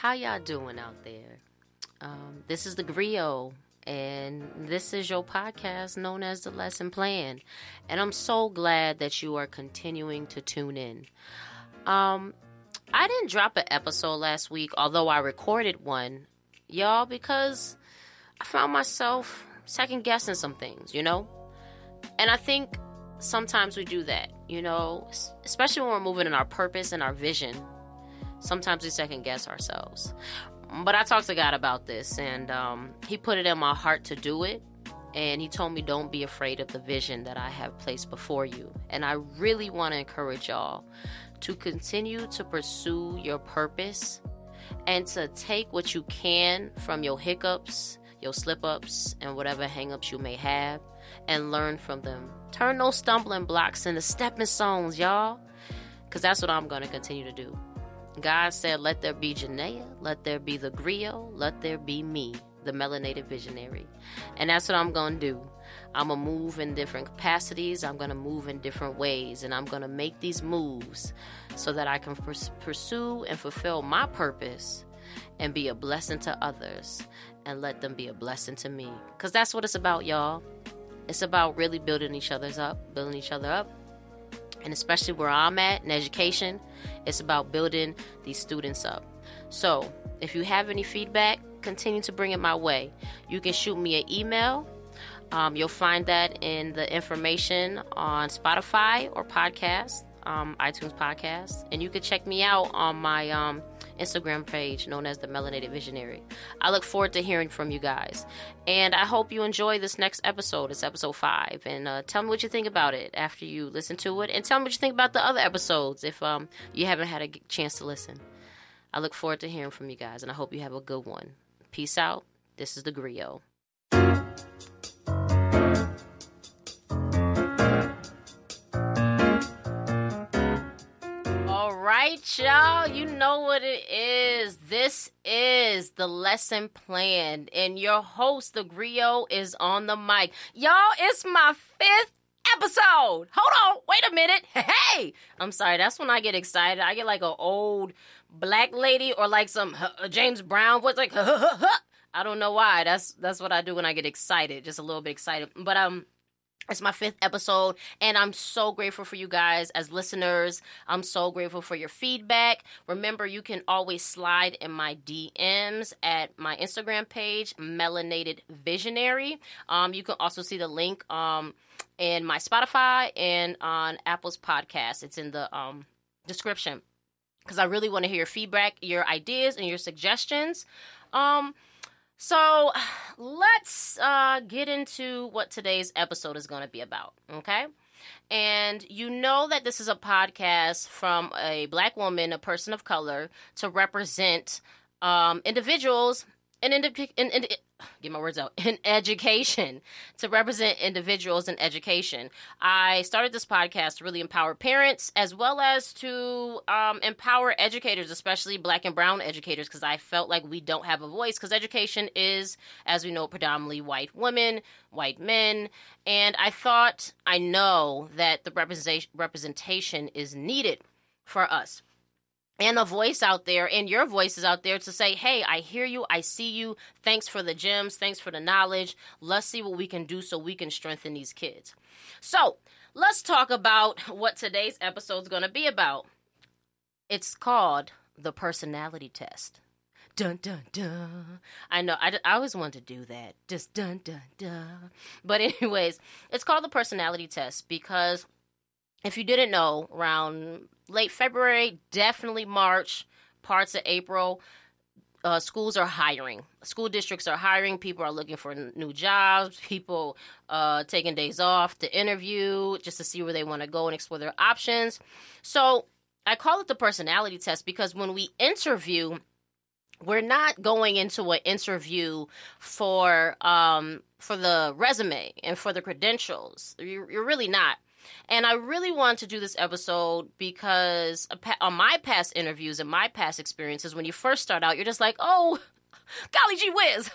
How y'all doing out there? Um, this is the Griot, and this is your podcast known as the Lesson Plan. And I'm so glad that you are continuing to tune in. Um, I didn't drop an episode last week, although I recorded one, y'all, because I found myself second guessing some things, you know? And I think sometimes we do that, you know, especially when we're moving in our purpose and our vision. Sometimes we second guess ourselves. But I talked to God about this, and um, He put it in my heart to do it. And He told me, Don't be afraid of the vision that I have placed before you. And I really want to encourage y'all to continue to pursue your purpose and to take what you can from your hiccups, your slip ups, and whatever hang ups you may have and learn from them. Turn those stumbling blocks into stepping stones, y'all. Because that's what I'm going to continue to do. God said, Let there be Janaea, let there be the griot, let there be me, the melanated visionary. And that's what I'm going to do. I'm going to move in different capacities, I'm going to move in different ways, and I'm going to make these moves so that I can pers- pursue and fulfill my purpose and be a blessing to others and let them be a blessing to me. Because that's what it's about, y'all. It's about really building each other's up, building each other up. And especially where I'm at in education, it's about building these students up. So, if you have any feedback, continue to bring it my way. You can shoot me an email. Um, you'll find that in the information on Spotify or podcast, um, iTunes podcast. And you can check me out on my um, Instagram page known as the Melanated Visionary. I look forward to hearing from you guys. And I hope you enjoy this next episode. It's episode five. And uh, tell me what you think about it after you listen to it. And tell me what you think about the other episodes if um, you haven't had a chance to listen. I look forward to hearing from you guys. And I hope you have a good one. Peace out. This is the Griot. Right, y'all. You know what it is. This is the lesson plan, and your host, the Griot, is on the mic. Y'all, it's my fifth episode. Hold on, wait a minute. Hey, I'm sorry. That's when I get excited. I get like an old black lady or like some uh, James Brown voice, like I don't know why. That's that's what I do when I get excited, just a little bit excited. But um, it's my fifth episode, and I'm so grateful for you guys as listeners. I'm so grateful for your feedback. Remember, you can always slide in my DMs at my Instagram page, Melanated Visionary. Um, you can also see the link um, in my Spotify and on Apple's podcast. It's in the um, description because I really want to hear your feedback, your ideas, and your suggestions. Um, so let's uh, get into what today's episode is going to be about, okay? And you know that this is a podcast from a black woman, a person of color, to represent um, individuals and, indi- and get my words out in education to represent individuals in education. I started this podcast to really empower parents as well as to um, empower educators especially black and brown educators because i felt like we don't have a voice because education is as we know predominantly white women white men. And i thought i know that the representation representation is needed for us and a voice out there and your voices out there to say, hey, I hear you, I see you. Thanks for the gems, thanks for the knowledge. Let's see what we can do so we can strengthen these kids. So let's talk about what today's episode is going to be about. It's called the personality test. Dun dun dun. I know. I, I always wanted to do that. Just dun dun dun. But anyways, it's called the personality test because if you didn't know, around late February, definitely March, parts of April, uh, schools are hiring. School districts are hiring. People are looking for new jobs. People uh, taking days off to interview just to see where they want to go and explore their options. So I call it the personality test because when we interview, we're not going into an interview for um, for the resume and for the credentials. You're, you're really not. And I really want to do this episode because on my past interviews and my past experiences, when you first start out, you're just like, oh, golly gee whiz.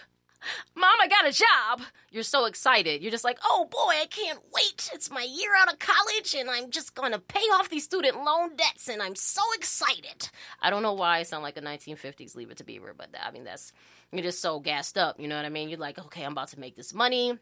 Mom, I got a job. You're so excited. You're just like, oh boy, I can't wait. It's my year out of college and I'm just going to pay off these student loan debts and I'm so excited. I don't know why I sound like a 1950s Leave It to Beaver, but I mean, that's, you're just so gassed up. You know what I mean? You're like, okay, I'm about to make this money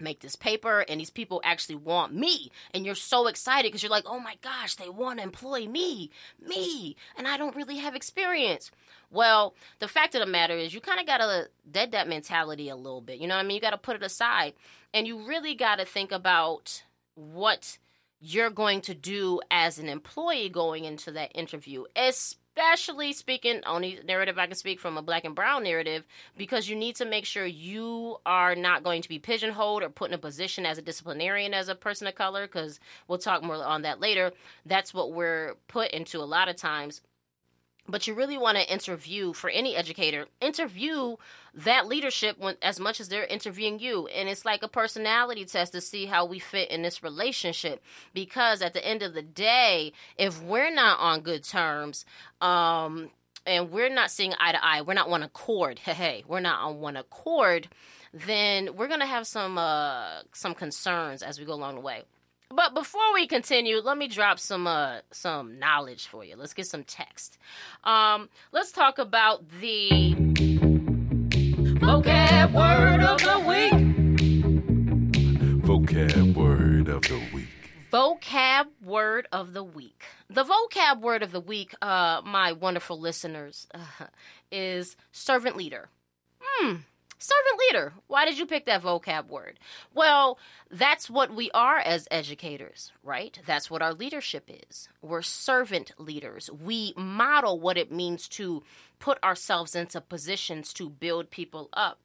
make this paper and these people actually want me. And you're so excited because you're like oh my gosh they want to employ me me and i don't really have experience. Well the fact of the matter is you kind of got to dead that mentality a little bit you know what i mean? You got to put it aside and you really got to think about what you're going to do as an employee going into that interview especially especially speaking only narrative I can speak from a black and brown narrative because you need to make sure you are not going to be pigeonholed or put in a position as a disciplinarian as a person of color because we'll talk more on that later. That's what we're put into a lot of times but you really want to interview for any educator interview that leadership when, as much as they're interviewing you. And it's like a personality test to see how we fit in this relationship. Because at the end of the day if we're not on good terms um, and we're not seeing eye to eye we're not one accord hey we're not on one accord then we're to have some uh, some concerns as we go along the way but before we continue, let me drop some uh some knowledge for you. Let's get some text. Um, let's talk about the vocab word of the week. Vocab word of the week. Vocab word of the week. The vocab word of the week, uh, my wonderful listeners, uh, is servant leader. Hmm. Servant leader. Why did you pick that vocab word? Well, that's what we are as educators, right? That's what our leadership is. We're servant leaders. We model what it means to put ourselves into positions to build people up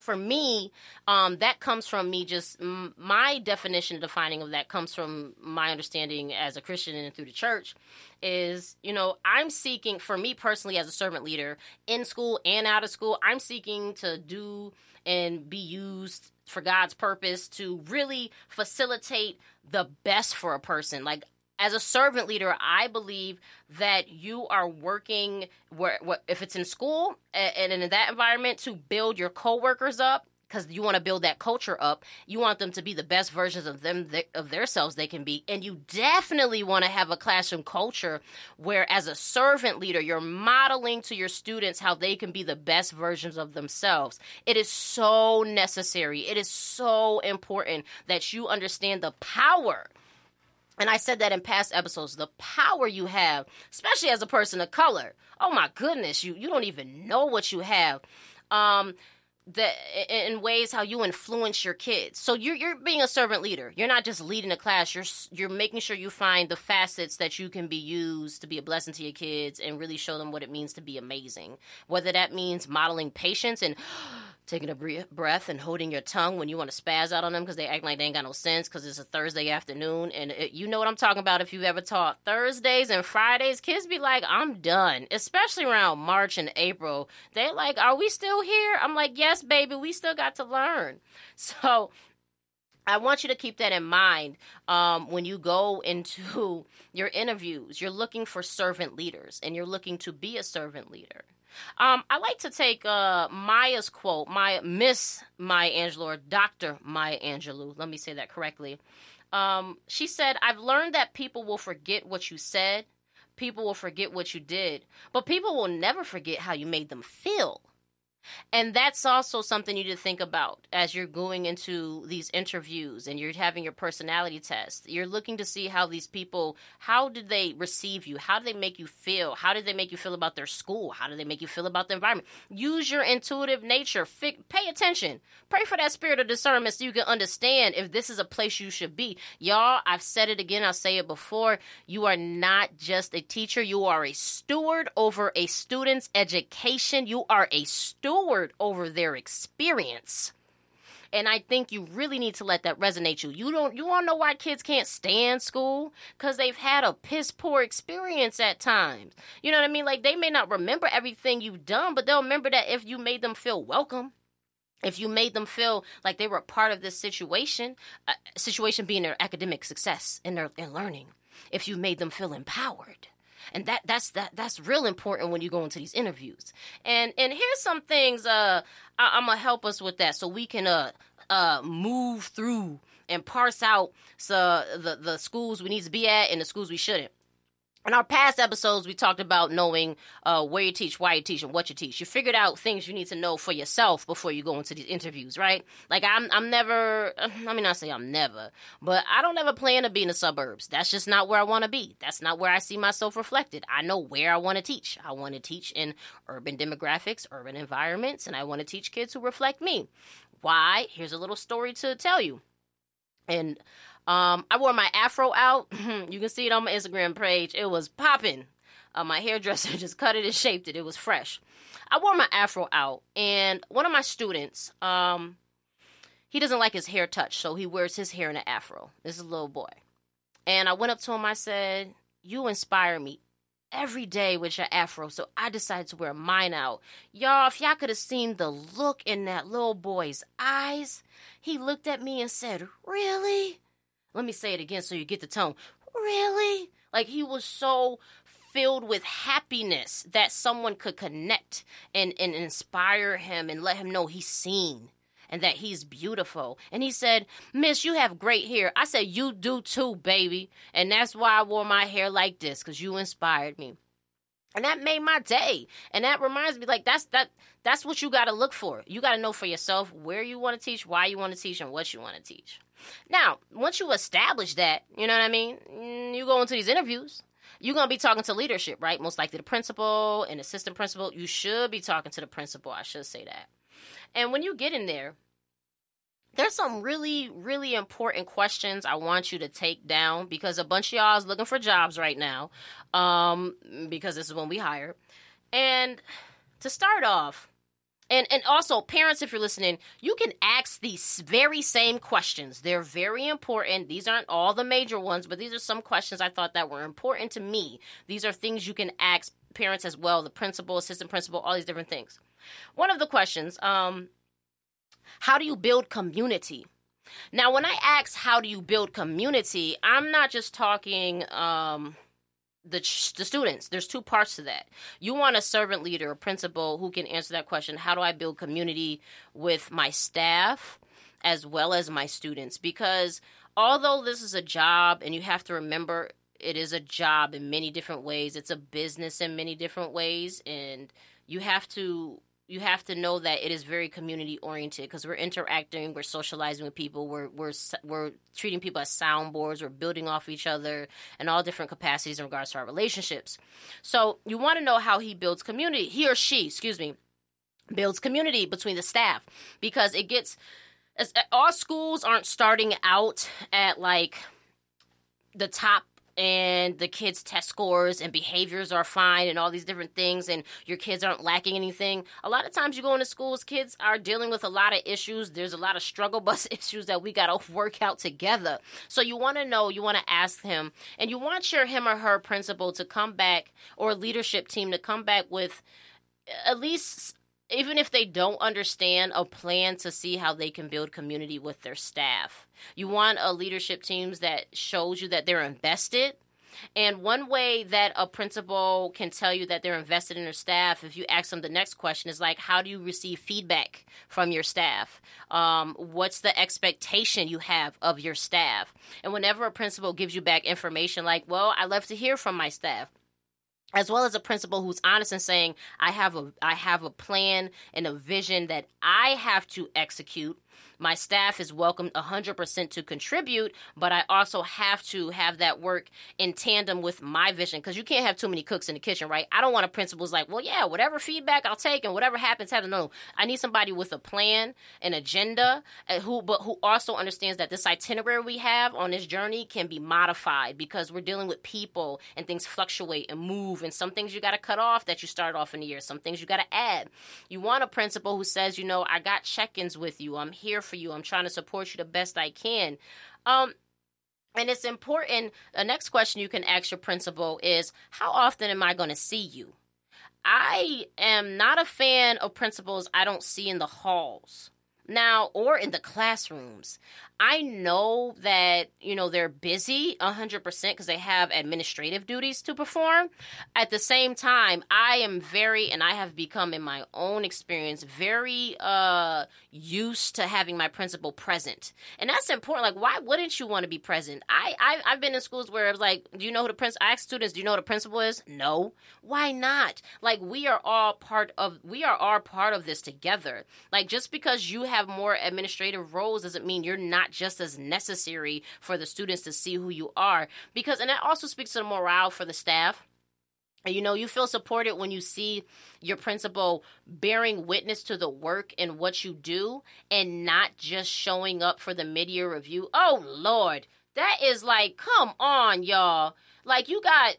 for me, um, that comes from me just my definition defining of that comes from my understanding as a Christian and through the church is, you know, I'm seeking for me personally as a servant leader in school and out of school, I'm seeking to do and be used for God's purpose to really facilitate the best for a person. Like as a servant leader, I believe that you are working where, where if it's in school and, and in that environment to build your coworkers up because you want to build that culture up. You want them to be the best versions of them of themselves they can be, and you definitely want to have a classroom culture where, as a servant leader, you're modeling to your students how they can be the best versions of themselves. It is so necessary. It is so important that you understand the power and I said that in past episodes, the power you have, especially as a person of color. Oh my goodness, you you don't even know what you have. Um, that in ways how you influence your kids. So you're you're being a servant leader. You're not just leading a class. You're you're making sure you find the facets that you can be used to be a blessing to your kids and really show them what it means to be amazing. Whether that means modeling patience and taking a breath and holding your tongue when you want to spaz out on them because they act like they ain't got no sense because it's a Thursday afternoon. And it, you know what I'm talking about if you've ever taught Thursdays and Fridays. Kids be like, I'm done, especially around March and April. They're like, Are we still here? I'm like, Yes, baby, we still got to learn. So I want you to keep that in mind um, when you go into your interviews. You're looking for servant leaders and you're looking to be a servant leader. Um, I like to take uh, Maya's quote, Maya, Miss Maya Angelou, or Dr. Maya Angelou. Let me say that correctly. Um, she said, I've learned that people will forget what you said, people will forget what you did, but people will never forget how you made them feel. And that's also something you need to think about as you're going into these interviews and you're having your personality test. You're looking to see how these people, how did they receive you? How did they make you feel? How did they make you feel about their school? How did they make you feel about the environment? Use your intuitive nature. pay attention. Pray for that spirit of discernment so you can understand if this is a place you should be. Y'all, I've said it again, I'll say it before. You are not just a teacher, you are a steward over a student's education. You are a steward steward over their experience. And I think you really need to let that resonate you. You don't you want to know why kids can't stand school? Cuz they've had a piss poor experience at times. You know what I mean? Like they may not remember everything you've done, but they'll remember that if you made them feel welcome if you made them feel like they were a part of this situation, uh, situation being their academic success and their, their learning, if you made them feel empowered, and that that's that that's real important when you go into these interviews. And and here's some things uh I, am gonna help us with that so we can uh uh move through and parse out so the the schools we need to be at and the schools we shouldn't in our past episodes, we talked about knowing uh, where you teach, why you teach, and what you teach. You figured out things you need to know for yourself before you go into these interviews, right? Like I'm, I'm never. I mean, I say I'm never, but I don't ever plan to be in the suburbs. That's just not where I want to be. That's not where I see myself reflected. I know where I want to teach. I want to teach in urban demographics, urban environments, and I want to teach kids who reflect me. Why? Here's a little story to tell you. And um, I wore my afro out. you can see it on my Instagram page. It was popping. Uh, my hairdresser just cut it and shaped it. It was fresh. I wore my afro out, and one of my students, um, he doesn't like his hair touched, so he wears his hair in an afro. This is a little boy. And I went up to him, I said, You inspire me every day with your afro, so I decided to wear mine out. Y'all, if y'all could have seen the look in that little boy's eyes, he looked at me and said, Really? Let me say it again so you get the tone. Really? Like he was so filled with happiness that someone could connect and, and inspire him and let him know he's seen and that he's beautiful. And he said, Miss, you have great hair. I said, You do too, baby. And that's why I wore my hair like this, because you inspired me. And that made my day. And that reminds me, like, that's that that's what you gotta look for. You gotta know for yourself where you want to teach, why you want to teach, and what you want to teach. Now, once you establish that, you know what I mean? Mm, you go into these interviews. You're going to be talking to leadership, right? Most likely the principal and assistant principal. You should be talking to the principal. I should say that. And when you get in there, there's some really, really important questions I want you to take down because a bunch of y'all is looking for jobs right now um, because this is when we hire. And to start off, and and also parents if you're listening you can ask these very same questions. They're very important. These aren't all the major ones but these are some questions i thought that were important to me. These are things you can ask parents as well the principal assistant principal all these different things. One of the questions um how do you build community? Now when i ask how do you build community i'm not just talking um the, the students. There's two parts to that. You want a servant leader a principal who can answer that question how do i build community with my staff as well as my students? Because although this is a job and you have to remember it is a job in many different ways it's a business in many different ways and you have to you have to know that it is very community oriented because we're interacting, we're socializing with people, we're we're we're treating people as soundboards, we're building off each other in all different capacities in regards to our relationships. So you want to know how he builds community, he or she, excuse me, builds community between the staff because it gets all schools aren't starting out at like the top and the kids' test scores and behaviors are fine and all these different things, and your kids aren't lacking anything. A lot of times you go into schools, kids are dealing with a lot of issues. There's a lot of struggle bus issues that we got to work out together. So you want to know, you want to ask him, and you want your him or her principal to come back or leadership team to come back with at least even if they don't understand a plan to see how they can build community with their staff. You want a leadership teams that shows you that they're invested. And one way that a principal can tell you that they're invested in their staff, if you ask them the next question, is like, how do you receive feedback from your staff? Um, what's the expectation you have of your staff? And whenever a principal gives you back information like, well, I love to hear from my staff as well as a principal who's honest and saying i have a i have a plan and a vision that i have to execute my staff is welcome 100% to contribute, but I also have to have that work in tandem with my vision because you can't have too many cooks in the kitchen, right? I don't want a principal who's like, well, yeah, whatever feedback I'll take and whatever happens, happens. No, I need somebody with a plan, an agenda, uh, who but who also understands that this itinerary we have on this journey can be modified because we're dealing with people and things fluctuate and move, and some things you got to cut off that you started off in the year, some things you got to add. You want a principal who says, you know, I got check-ins with you. I'm here for you. I'm trying to support you the best I can. Um, and it's important. The next question you can ask your principal is How often am I going to see you? I am not a fan of principals I don't see in the halls. Now, or in the classrooms. I know that, you know, they're busy 100% because they have administrative duties to perform. At the same time, I am very, and I have become in my own experience, very uh, used to having my principal present. And that's important. Like, why wouldn't you want to be present? I, I, I've been in schools where it's like, do you know who the principal, I ask students, do you know who the principal is? No. Why not? Like, we are all part of, we are all part of this together. Like, just because you have more administrative roles doesn't mean you're not just as necessary for the students to see who you are. Because, and that also speaks to the morale for the staff. You know, you feel supported when you see your principal bearing witness to the work and what you do and not just showing up for the mid year review. Oh, Lord. That is like, come on, y'all. Like, you got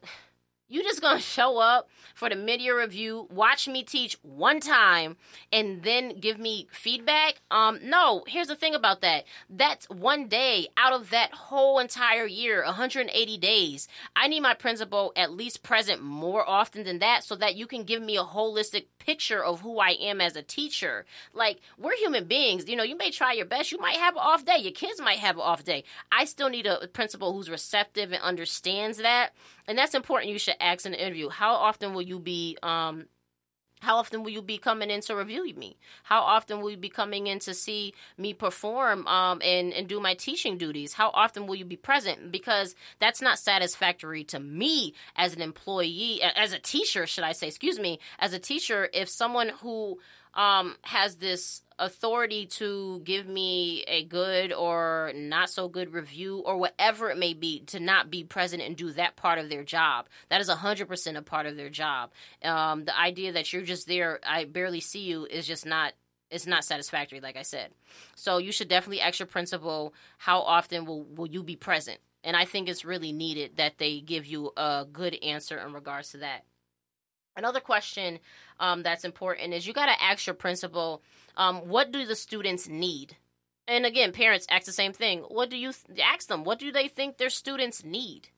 you just gonna show up for the mid-year review, watch me teach one time, and then give me feedback? Um, no. Here's the thing about that. That's one day out of that whole entire year, 180 days. I need my principal at least present more often than that, so that you can give me a holistic picture of who I am as a teacher. Like, we're human beings. You know, you may try your best. You might have an off day. Your kids might have an off day. I still need a principal who's receptive and understands that. And that's important. You should ask in the interview. How often will you be um how often will you be coming in to review me? How often will you be coming in to see me perform um, and, and do my teaching duties? How often will you be present? Because that's not satisfactory to me as an employee, as a teacher, should I say, excuse me, as a teacher, if someone who um, has this authority to give me a good or not so good review or whatever it may be to not be present and do that part of their job. That is 100% a part of their job. Um, the idea that you're just there, I barely see you, is just not it's not satisfactory like i said so you should definitely ask your principal how often will, will you be present and i think it's really needed that they give you a good answer in regards to that another question um, that's important is you got to ask your principal um, what do the students need? And again, parents ask the same thing. What do you th- ask them? What do they think their students need?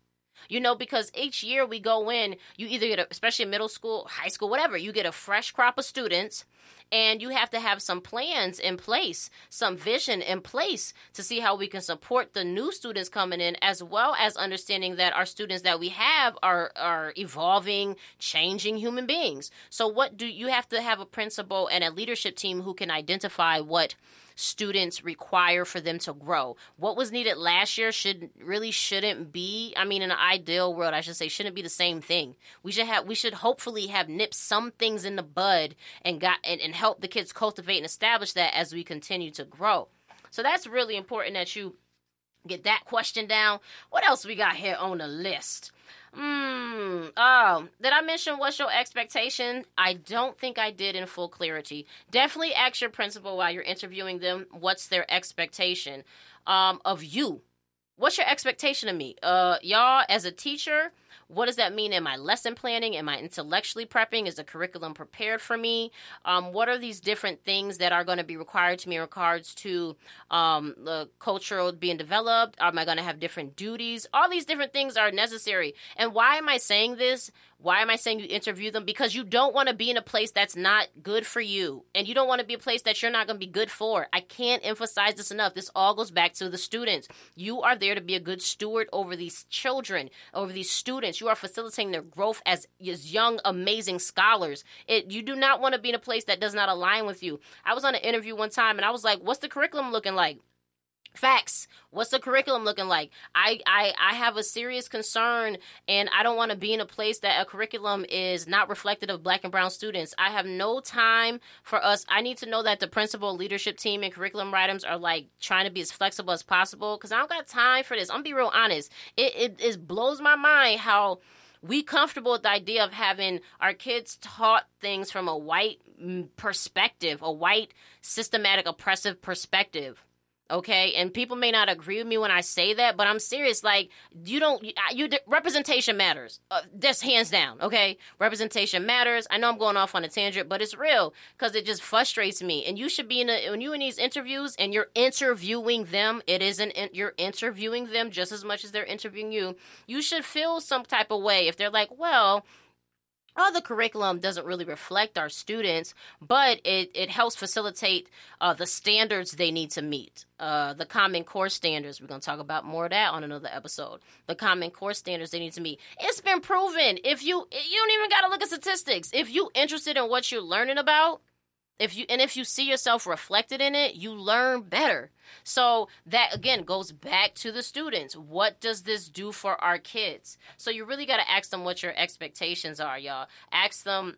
You know, because each year we go in, you either get, a, especially middle school, high school, whatever, you get a fresh crop of students and you have to have some plans in place, some vision in place to see how we can support the new students coming in, as well as understanding that our students that we have are are evolving, changing human beings. So, what do you have to have a principal and a leadership team who can identify what students require for them to grow. What was needed last year should really shouldn't be. I mean, in an ideal world, I should say, shouldn't be the same thing. We should have. We should hopefully have nipped some things in the bud and got and, and help the kids cultivate and establish that as we continue to grow. So that's really important that you get that question down. What else we got here on the list? Hmm. Oh, did I mention what's your expectation? I don't think I did in full clarity. Definitely ask your principal while you're interviewing them what's their expectation um, of you. What's your expectation of me? Uh, y'all, as a teacher, what does that mean in my lesson planning? Am I intellectually prepping? Is the curriculum prepared for me? Um, what are these different things that are going to be required to me in regards to um, the cultural being developed? Am I going to have different duties? All these different things are necessary. And why am I saying this? Why am I saying you interview them? Because you don't want to be in a place that's not good for you. And you don't want to be a place that you're not going to be good for. I can't emphasize this enough. This all goes back to the students. You are there to be a good steward over these children, over these students. You are facilitating their growth as, as young, amazing scholars. It, you do not want to be in a place that does not align with you. I was on an interview one time and I was like, what's the curriculum looking like? Facts. What's the curriculum looking like? I, I, I have a serious concern and I don't want to be in a place that a curriculum is not reflective of black and brown students. I have no time for us. I need to know that the principal leadership team and curriculum writers are like trying to be as flexible as possible because I don't got time for this. I'm gonna be real honest. It, it, it blows my mind how we comfortable with the idea of having our kids taught things from a white mm, perspective, a white systematic oppressive perspective okay? And people may not agree with me when i say that but i'm serious like you don't you, representation matters uh, that's hands down okay? Representation matters. I know i'm going off on a tangent but it's real because it just frustrates me. And you should be in a, when you in these interviews and you're interviewing them it isn't you're interviewing them just as much as they're interviewing you you should feel some type of way if they're like well all the curriculum doesn't really reflect our students, but it, it helps facilitate uh, the standards they need to meet. Uh, the Common Core standards. We're going to talk about more of that on another episode. The Common Core standards they need to meet. It's been proven. If you you don't even got to look at statistics. If you interested in what you're learning about, if you and if you see yourself reflected in it you learn better so that again goes back to the students what does this do for our kids so you really got to ask them what your expectations are y'all ask them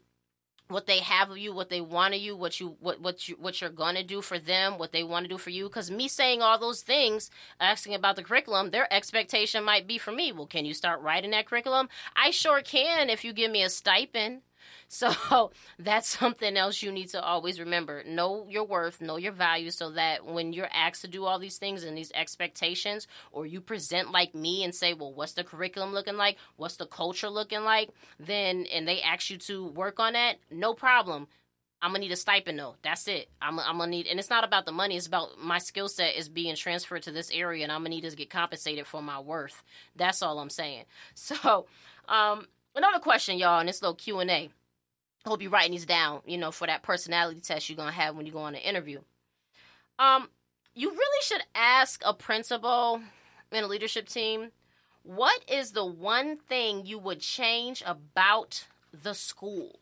what they have of you, what they want of you, what you what what you what you're gonna do for them, what they want to do for you. Because me saying all those things, asking about the curriculum, their expectation might be for me. Well, can you start writing that curriculum? I sure can if you give me a stipend. So that's something else you need to always remember. Know your worth, know your value, so that when you're asked to do all these things and these expectations, or you present like me and say, Well, what's the curriculum looking like? What's the culture looking like? Then, and they ask you to work on that, no problem. I'm gonna need a stipend though. That's it. I'm, I'm gonna need, and it's not about the money. It's about my skill set is being transferred to this area, and I'm gonna need to get compensated for my worth. That's all I'm saying. So, um, another question, y'all, in this little Q and A hope you're writing these down, you know, for that personality test you're gonna have when you go on an interview. Um, you really should ask a principal in a leadership team, what is the one thing you would change about the school?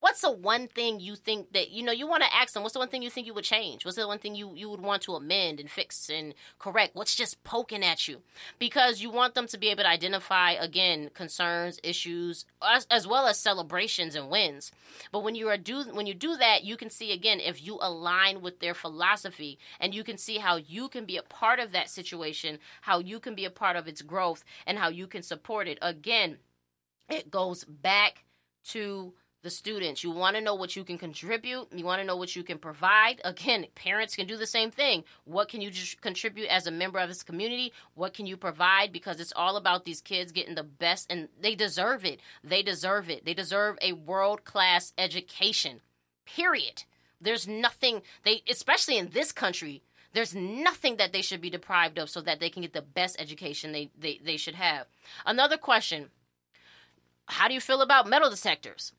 What's the one thing you think that you know you want to ask them what's the one thing you think you would change? What's the one thing you you would want to amend and fix and correct? What's just poking at you? Because you want them to be able to identify again concerns issues as, as well as celebrations and wins. But when you are do when you do that you can see again if you align with their philosophy and you can see how you can be a part of that situation how you can be a part of its growth and how you can support it. Again it goes back to the students. You want to know what you can contribute. You want to know what you can provide. Again, parents can do the same thing. What can you just contribute as a member of this community? What can you provide? Because it's all about these kids getting the best, and they deserve it. They deserve it. They deserve a world class education. Period. There's nothing they, especially in this country, there's nothing that they should be deprived of so that they can get the best education they, they, they should have. Another question How do you feel about metal detectors?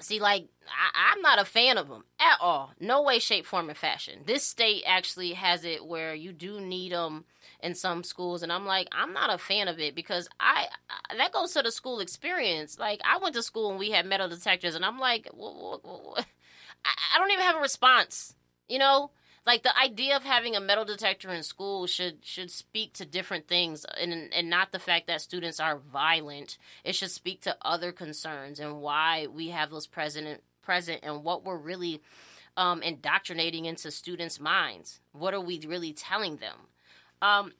See, like, I, am not a fan of them at all. No way, shape, form, and fashion. This state actually has it where you do need them in some schools, and I'm like, I'm not a fan of it because I, I that goes to the school experience. Like, I went to school and we had metal detectors, and I'm like, I, I don't even have a response. You know, like the idea of having a metal detector in school should should speak to different things and and not the fact that students are violent. It should speak to other concerns and why we have those present present and what we're really um, indoctrinating into students minds. What are we really telling them? Um,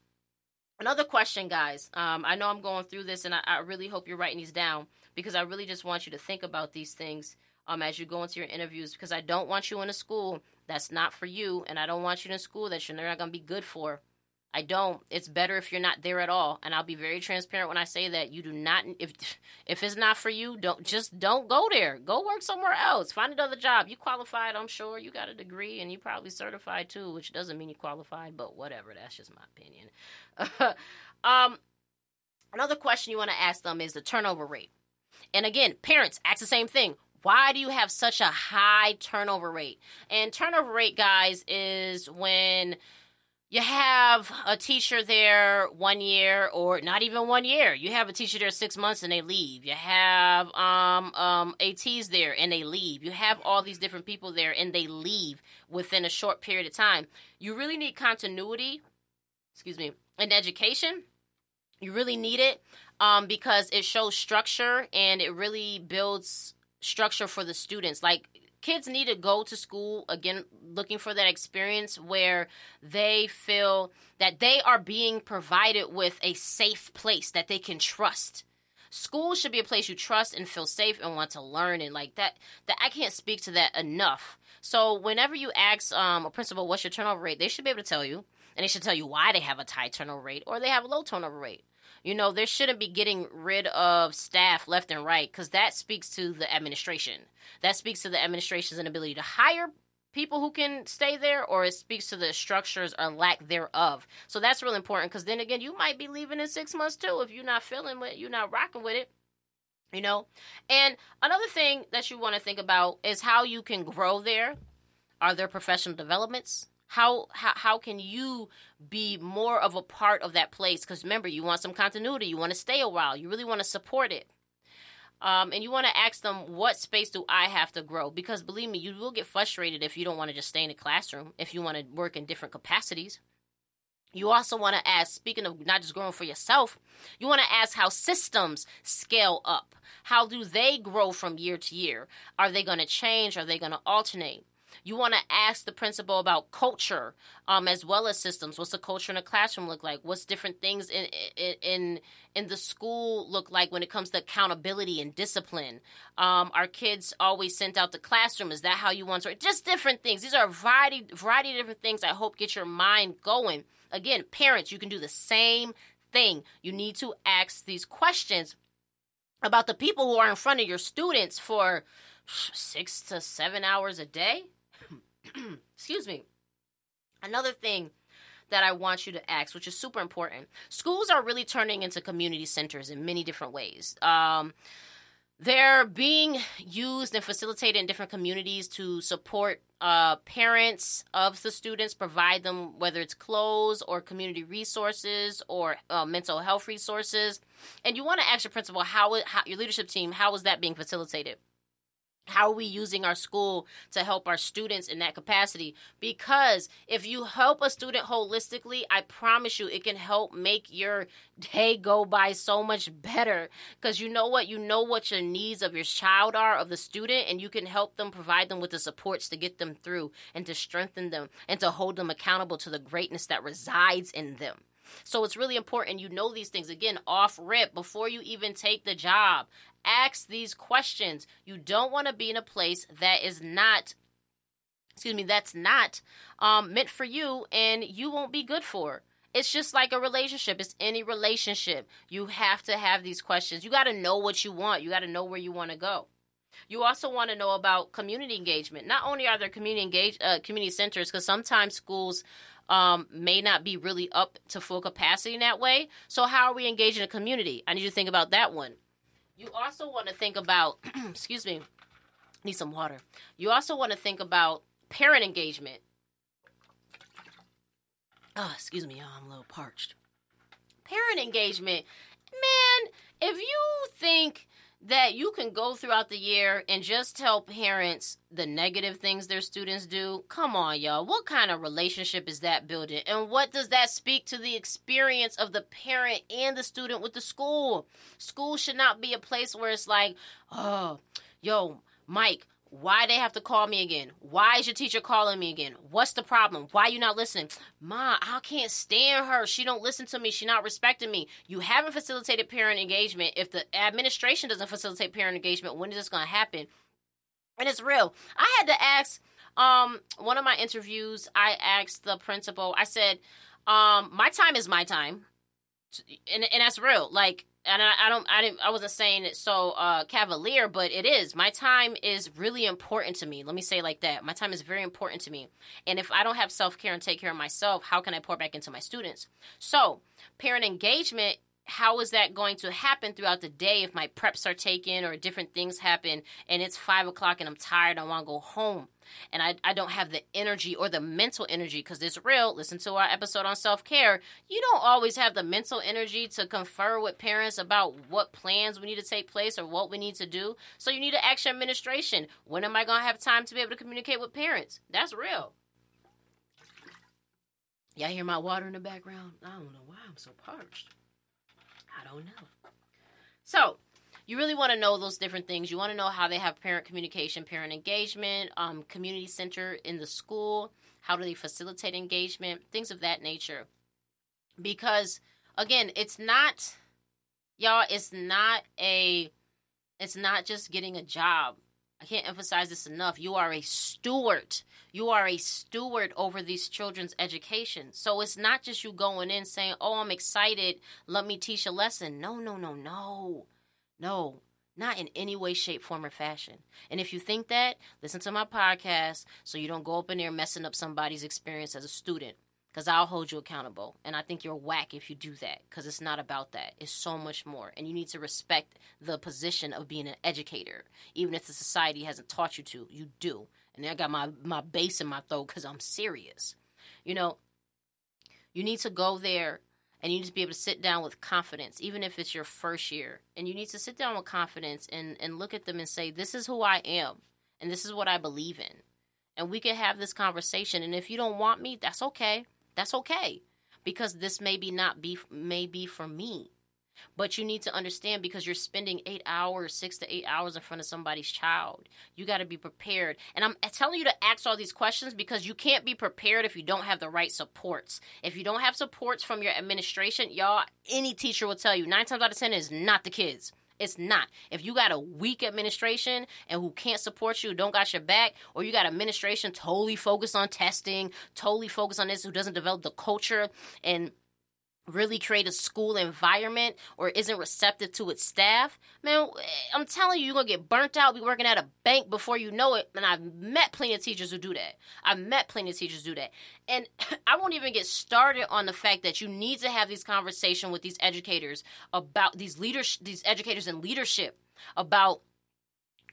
another question guys um, i know i'm going through this and I, I really hope you're writing these down because i really just want you to think about these things um, as you go into your interviews because I don't want you in a school that's not for you, and I don't want you in school that you're not going to be good for. I don't. It's better if you're not there at all, and I'll be very transparent when I say that you do not. If if it's not for you, don't just don't go there. Go work somewhere else. Find another job. You qualified, I'm sure. You got a degree, and you probably certified too, which doesn't mean you qualified, but whatever. That's just my opinion. um, another question you want to ask them is the turnover rate. And again, parents ask the same thing why do you have such a high turnover rate? And turnover rate, guys, is when you have a teacher there one year or not even one year. You have a teacher there six months and they leave. You have um, um, ATs there and they leave. You have all these different people there and they leave within a short period of time. You really need continuity, excuse me, in education. You really need it um, because it shows structure and it really builds structure for the students. Like kids need to go to school again looking for that experience where they feel that they are being provided with a safe place that they can trust. School should be a place you trust and feel safe and want to learn and like that that i can't speak to that enough. So whenever you ask um, a principal what's your turnover rate? they should be able to tell you and they should tell you why they have a high turnover rate or they have a low turnover rate you know, there shouldn't be getting rid of staff left and right because that speaks to the administration. That speaks to the administration's inability to hire people who can stay there or it speaks to the structures or lack thereof. So that's really important because then again, you might be leaving in six months too if you're not feeling it, you're not rocking with it. You know? And another thing that you want to think about is how you can grow there. Are there professional developments? How, how how can you be more of a part of that place? Because remember, you want some continuity. You want to stay a while. You really want to support it. Um, and you want to ask them, what space do I have to grow? Because believe me, you will get frustrated if you don't want to just stay in the classroom, if you want to work in different capacities. You also want to ask, speaking of not just growing for yourself, you want to ask how systems scale up. How do they grow from year to year? Are they going to change? Are they going to alternate? You want to ask the principal about culture, um, as well as systems. What's the culture in a classroom look like? What's different things in in in the school look like when it comes to accountability and discipline? Um, are kids always sent out the classroom? Is that how you want to? Just different things. These are a variety variety of different things. I hope get your mind going. Again, parents, you can do the same thing. You need to ask these questions about the people who are in front of your students for six to seven hours a day Excuse me. Another thing that I want you to ask, which is super important. Schools are really turning into community centers in many different ways. Um, they're being used and facilitated in different communities to support uh, parents of the students, provide them whether it's clothes or community resources or uh, mental health resources. And you want to ask your principal how, how your leadership team how is that being facilitated? How are we using our school to help our students in that capacity? Because if you help a student holistically i promise you it can help make your day go by so much better. Because you know what? You know what your needs of your child are of the student and you can help them provide them with the supports to get them through and to strengthen them and to hold them accountable to the greatness that resides in them so it's really important you know these things again off rip before you even take the job ask these questions. You don't want to be in a place that is not excuse me, that's not um, meant for you and you won't be good for. It. It's just like a relationship. It's any relationship. You have to have these questions. You got to know what you want. You got to know where you want to go. You also want to know about community engagement. Not only are there community engage uh, community centers, because sometimes schools um, may not be really up to full capacity in that way. So how are we engaging the community? I need you to think about that one. You also want to think about, excuse me, need some water. You also want to think about parent engagement. Oh, excuse me, I'm a little parched. Parent engagement. Man, if you think that you can go throughout the year and just tell parents the negative things their students do. Come on, y'all. What kind of relationship is that building? And what does that speak to the experience of the parent and the student with the school? School should not be a place where it's like, oh, yo, Mike, why they have to call me again? Why is your teacher calling me again? What's the problem? Why you not listening? Ma, I can't stand her. She don't listen to me. She not respecting me. You haven't facilitated parent engagement. If the administration doesn't facilitate parent engagement, when is this going to happen? And it's real. I had to ask um one of my interviews, I asked the principal. I said, um, my time is my time. And and that's real. Like and I, I, don't I didn't I wasn't saying it so uh, cavalier, but it is. My time is really important to me. Let me say like that. My time is very important to me. And if I don't have self care and take care of myself, how can I pour back into my students? So parent engagement how is that going to happen throughout the day if my preps are taken or different things happen and it's five o'clock and I'm tired, I want to go home and I, I don't have the energy or the mental energy because it's real. Listen to our episode on self care. You don't always have the mental energy to confer with parents about what plans we need to take place or what we need to do. So you need to ask your administration when am I going to have time to be able to communicate with parents? That's real. Y'all hear my water in the background? I don't know why I'm so parched. I don't know. So, you really want to know those different things. You want to know how they have parent communication, parent engagement, um, community center in the school. How do they facilitate engagement? Things of that nature. Because again, it's not, y'all. It's not a. It's not just getting a job. I can't emphasize this enough. You are a steward. You are a steward over these children's education. So it's not just you going in saying, Oh, I'm excited. Let me teach a lesson. No, no, no, no. No, not in any way, shape, form, or fashion. And if you think that, listen to my podcast so you don't go up in there messing up somebody's experience as a student. Because I'll hold you accountable. And I think you're whack if you do that because it's not about that. It's so much more. And you need to respect the position of being an educator, even if the society hasn't taught you to. You do. And I got my, my bass in my throat because I'm serious. You know, you need to go there and you need to be able to sit down with confidence, even if it's your first year. And you need to sit down with confidence and, and look at them and say, This is who I am, and this is what I believe in. And we can have this conversation. And if you don't want me, that's okay. That's okay. Because this maybe not be may be for me. But you need to understand because you're spending eight hours, six to eight hours in front of somebody's child. You got to be prepared. And I'm telling you to ask all these questions because you can't be prepared if you don't have the right supports. If you don't have supports from your administration, y'all, any teacher will tell you nine times out of ten is not the kids. It's not. If you got a weak administration and who can't support you, don't got your back, or you got administration totally focused on testing, totally focused on this, who doesn't develop the culture and really create a school environment or isn't receptive to its staff, man, I'm telling you, you're gonna get burnt out, be working at a bank before you know it. And I've met plenty of teachers who do that. I've met plenty of teachers do that. And I won't even get started on the fact that you need to have these conversations with these educators about these leaders, these educators in leadership about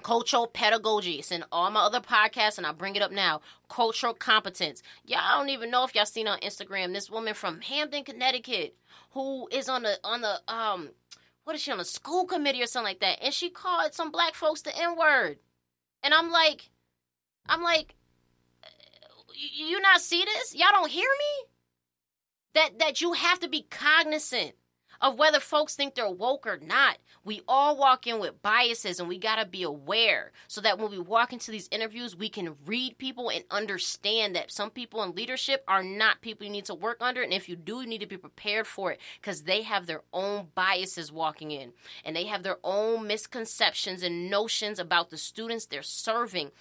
cultural pedagogy. It's in all my other podcasts, and I'll bring it up now. Cultural competence. Y'all don't even know if y'all seen on Instagram this woman from Hamden, Connecticut, who is on the on the um what is she on the school committee or something like that, and she called some black folks the N word, and I'm like, I'm like, you not see this? Y'all don't hear me? That that you have to be cognizant of whether folks think they're woke or not. We all walk in with biases and we got to be aware so that when we walk into these interviews, we can read people and understand that some people in leadership are not people you need to work under. And if you do, you need to be prepared for it because they have their own biases walking in and they have their own misconceptions and notions about the students they're serving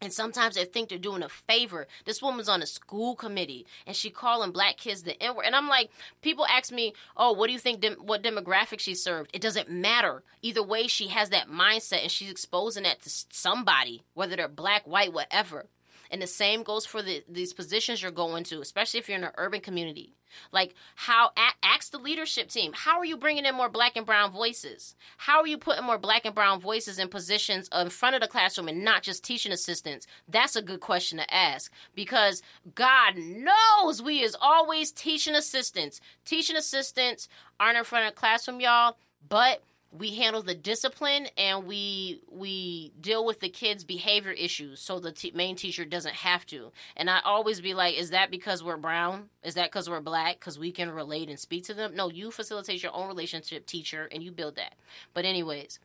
and sometimes they think they're doing a favor. This woman's on a school committee, and she calling black kids the N word. And I'm like, people ask me, "Oh, what do you think? What demographic she served?" It doesn't matter. Either way, she has that mindset, and she's exposing that to somebody, whether they're black, white, whatever. And the same goes for the, these positions you're going to, especially if you're in an urban community. Like, how, ask the leadership team, how are you bringing in more black and brown voices? How are you putting more black and brown voices in positions in front of the classroom and not just teaching assistants? That's a good question to ask because God knows we is always teaching assistants. Teaching assistants aren't in front of the classroom, y'all, but we handle the discipline and we we deal with the kids behavior issues so the t- main teacher doesn't have to. And i always be like is that because we're brown? Is that because we're black? Because we can relate and speak to them? No you facilitate your own relationship teacher and you build that. But anyways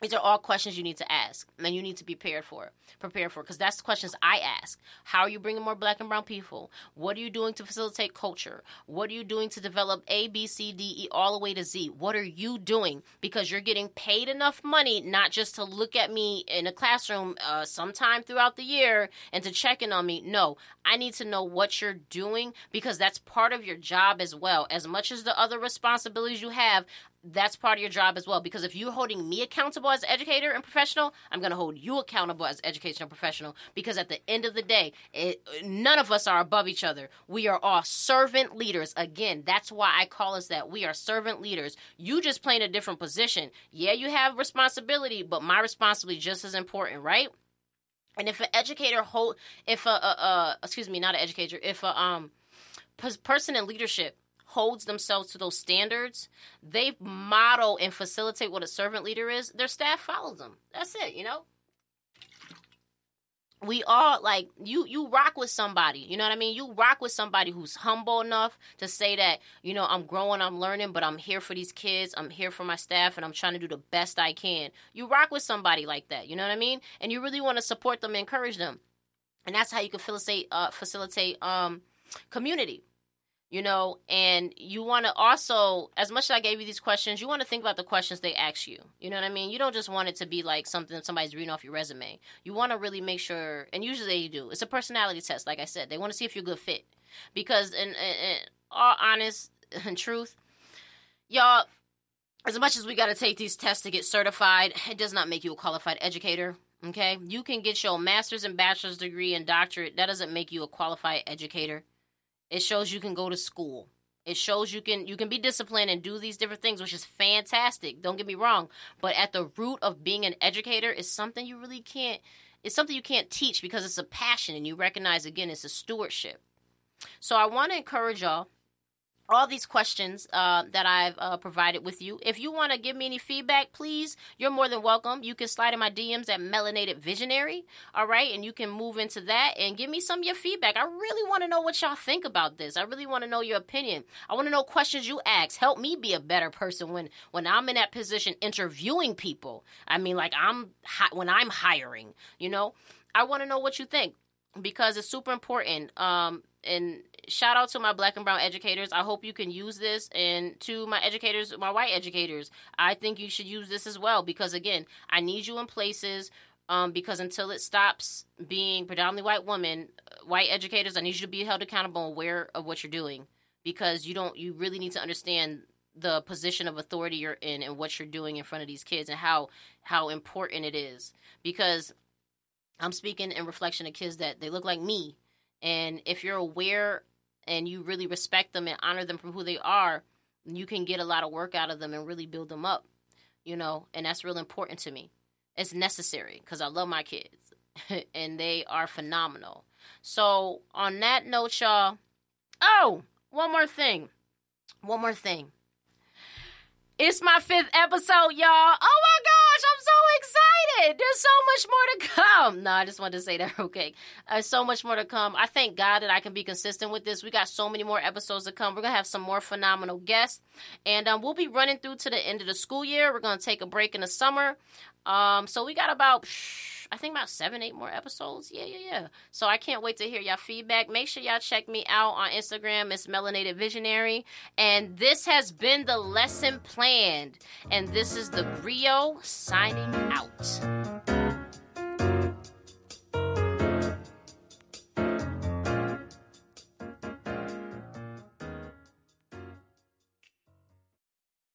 these are all questions you need to ask and you need to be prepared for it. prepare for because that's the questions i ask. How are you bringing more black and brown people? What are you doing to facilitate culture? What are you doing to develop a b c d e all the way to z? What are you doing? Because you're getting paid enough money not just to look at me in a classroom uh, sometime throughout the year and to check in on me. No i need to know what you're doing because that's part of your job as well. As much as the other responsibilities you have that's part of your job as well. Because if you're holding me accountable as educator and professional i'm going to hold you accountable as educational professional. Because at the end of the day it, none of us are above each other. We are all servant leaders. Again that's why i call us that. We are servant leaders. You just play in a different position. Yeah you have responsibility but my responsibility just as important right? And if an educator hold if a, a, a excuse me not an educator if a um person in leadership holds themselves to those standards, they model and facilitate what a servant leader is, their staff follows them. That's it, you know? we all like you you rock with somebody you know what i mean? You rock with somebody who's humble enough to say that you know i'm growing i'm learning but i'm here for these kids i'm here for my staff and i'm trying to do the best i can. You rock with somebody like that you know what i mean? And you really want to support them encourage them. And that's how you can facilitate uh, facilitate um community you know and you want to also as much as i gave you these questions you want to think about the questions they ask you. You know what i mean? You don't just want it to be like something somebody's reading off your resume. You want to really make sure and usually you do it's a personality test like i said. They want to see if you're a good fit. Because in, in, in all honest and truth y'all as much as we got to take these tests to get certified it does not make you a qualified educator okay? You can get your master's and bachelor's degree and doctorate that doesn't make you a qualified educator It shows you can go to school. It shows you can you can be disciplined and do these different things, which is fantastic. Don't get me wrong, but at the root of being an educator is something you really can't. It's something you can't teach because it's a passion, and you recognize again it's a stewardship. So I want to encourage y'all all these questions uh, that I've uh, provided with you. If you want to give me any feedback, please, you're more than welcome. You can slide in my DMs at Melanated Visionary, all right? And you can move into that and give me some of your feedback. I really want to know what y'all think about this. I really want to know your opinion. I want to know questions you ask. Help me be a better person when when I'm in that position interviewing people. I mean, like I'm when I'm hiring, you know. I want to know what you think because it's super important. Um, and shout out to my black and brown educators. I hope you can use this. And to my educators, my white educators, I think you should use this as well because, again, I need you in places. Um, because until it stops being predominantly white women, white educators, I need you to be held accountable and aware of what you're doing because you don't. You really need to understand the position of authority you're in and what you're doing in front of these kids and how how important it is because I'm speaking in reflection of kids that they look like me and if you're aware and you really respect them and honor them for who they are, you can get a lot of work out of them and really build them up, you know, and that's real important to me. It's necessary because I love my kids and they are phenomenal. So, on that note, y'all, oh, one more thing. One more thing. It's my fifth episode, y'all. Oh my so excited. There's so much more to come. No, I just wanted to say that Okay, Uh, so much more to come. I thank God that I can be consistent with this. We got so many more episodes to come. We're going to have some more phenomenal guests. And um, we'll be running through to the end of the school year. We're going to take a break in the summer. Um, so we got about. I think about seven, eight more episodes. Yeah, yeah, yeah. So I can't wait to hear y'all feedback. Make sure y'all check me out on Instagram. It's Melanated Visionary. And this has been the lesson planned. And this is the Brio signing out.